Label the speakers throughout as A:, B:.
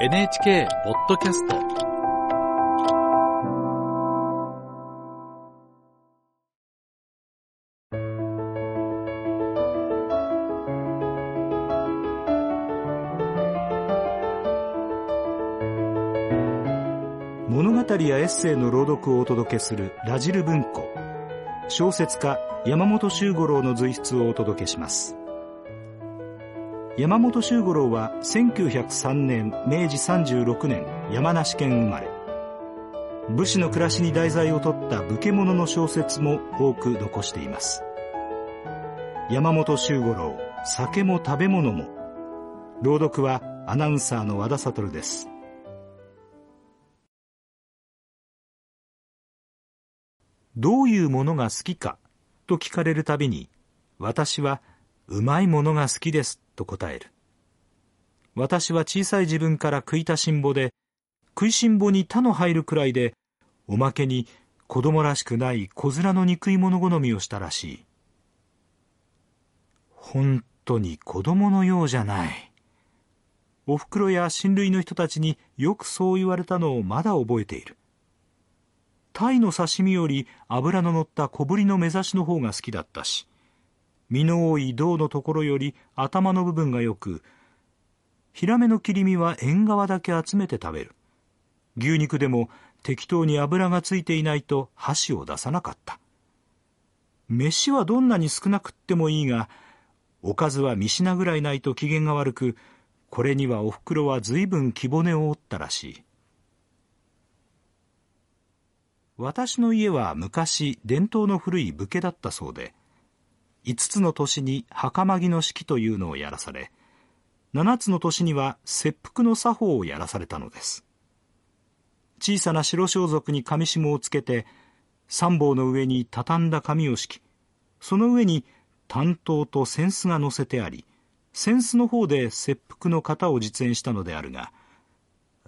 A: NHK ポッドキャスト。
B: 物語やエッセイの朗読をお届けするラジル文庫。小説家山本周五郎の随筆をお届けします。山本周五郎は1903年明治36年山梨県生まれ。武士の暮らしに題材を取った武家物の小説も多く残しています。山本周五郎酒も食べ物も。朗読はアナウンサーの和田悟です。どういうものが好きかと聞かれるたびに私はうまいものが好きですと答える。私は小さい自分から食いたしんぼで食いしん坊に他の入るくらいでおまけに子供らしくない小面の憎い物好みをしたらしい。本当に子供のようじゃない。おふくろや親類の人たちによくそう言われたのをまだ覚えている。鯛の刺身より脂の乗った小ぶりの目刺しの方が好きだったし身の多い胴のところより頭の部分がよくヒラメの切り身は縁側だけ集めて食べる。牛肉でも適当に油がついていないと箸を出さなかった。飯はどんなに少なくってもいいがおかずは三品ぐらいないと機嫌が悪くこれにはおふくろは随分気骨を折ったらしい。私の家は昔伝統の古い武家だったそうで5つの年に袴着の式というのをやらされ7つの年には切腹の作法をやらされたのです。小さな白装束に紙紐をつけて三棒の上に畳んだ紙を敷きその上に担当と扇子が乗せてあり扇子の方で切腹の型を実演したのであるが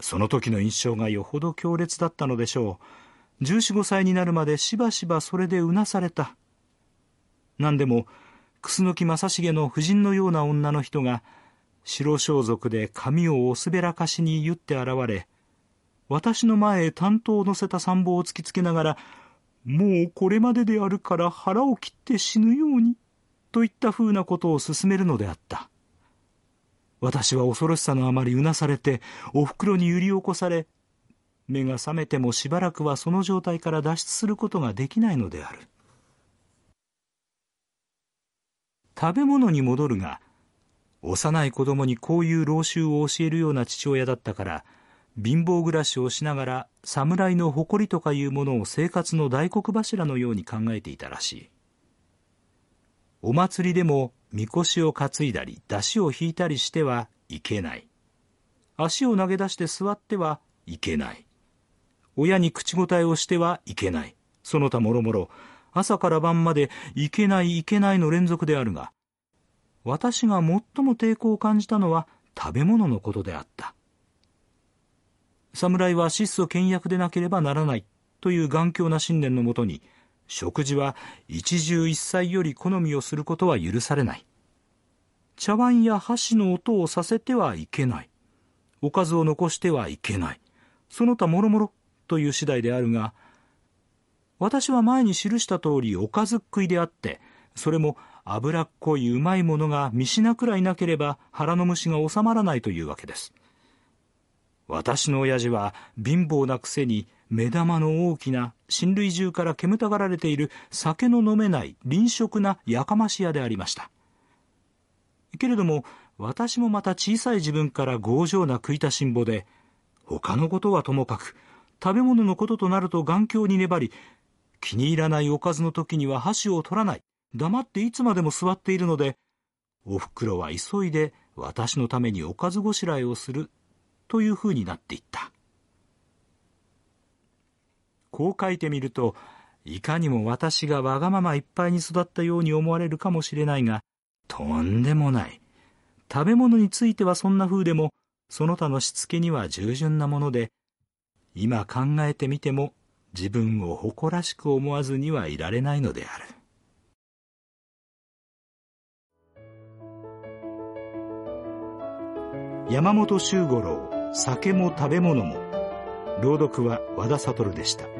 B: その時の印象がよほど強烈だったのでしょう。1415歳になるまでしばしばそれでうなされた。何でも楠木正成の夫人のような女の人が白装束で髪をおすべらかしに言って現れ私の前へ担当を乗せた参謀を突きつけながら「もうこれまでであるから腹を切って死ぬように」といったふうなことを勧めるのであった。私は恐ろしさのあまりうなされておふくろに揺り起こされ目が覚めてもしばらくはその状態から脱出することができないのである。食べ物に戻るが幼い子供にこういう老習を教えるような父親だったから貧乏暮らしをしながら侍の誇りとかいうものを生活の大黒柱のように考えていたらしい。お祭りでもみこしを担いだり出汁を引いたりしてはいけない。足を投げ出して座ってはいけない。親に口答えをしてはいけない。その他もろもろ、朝から晩までいけないいけないの連続であるが、私が最も抵抗を感じたのは食べ物のことであった。侍は質素倹約でなければならないという頑強な信念のもとに、食事は一汁一菜より好みをすることは許されない。茶碗や箸の音をさせてはいけない。おかずを残してはいけない。その他もろもろという次第であるが、私は前に記した通りおかずっ食いであって、それも脂っこいうまいものが見品くらいなければ腹の虫が収まらないというわけです。私の親父は貧乏なくせに目玉の大きな親類中から煙たがられている酒の飲めない臨食なやかまし屋でありました。けれども私もまた小さい自分から強情な食いたしんぼで他のことはともかく食べ物のこととなると頑強に粘り、気に入らないおかずの時には箸を取らない、黙っていつまでも座っているので、おふくろは急いで私のためにおかずごしらえをする、というふうになっていった。こう書いてみると、いかにも私がわがままいっぱいに育ったように思われるかもしれないが、とんでもない。食べ物についてはそんな風でも、その他のしつけには従順なもので、今考えてみても自分を誇らしく思わずにはいられないのである。山本周五郎酒も食べ物も。朗読は和田悟でした。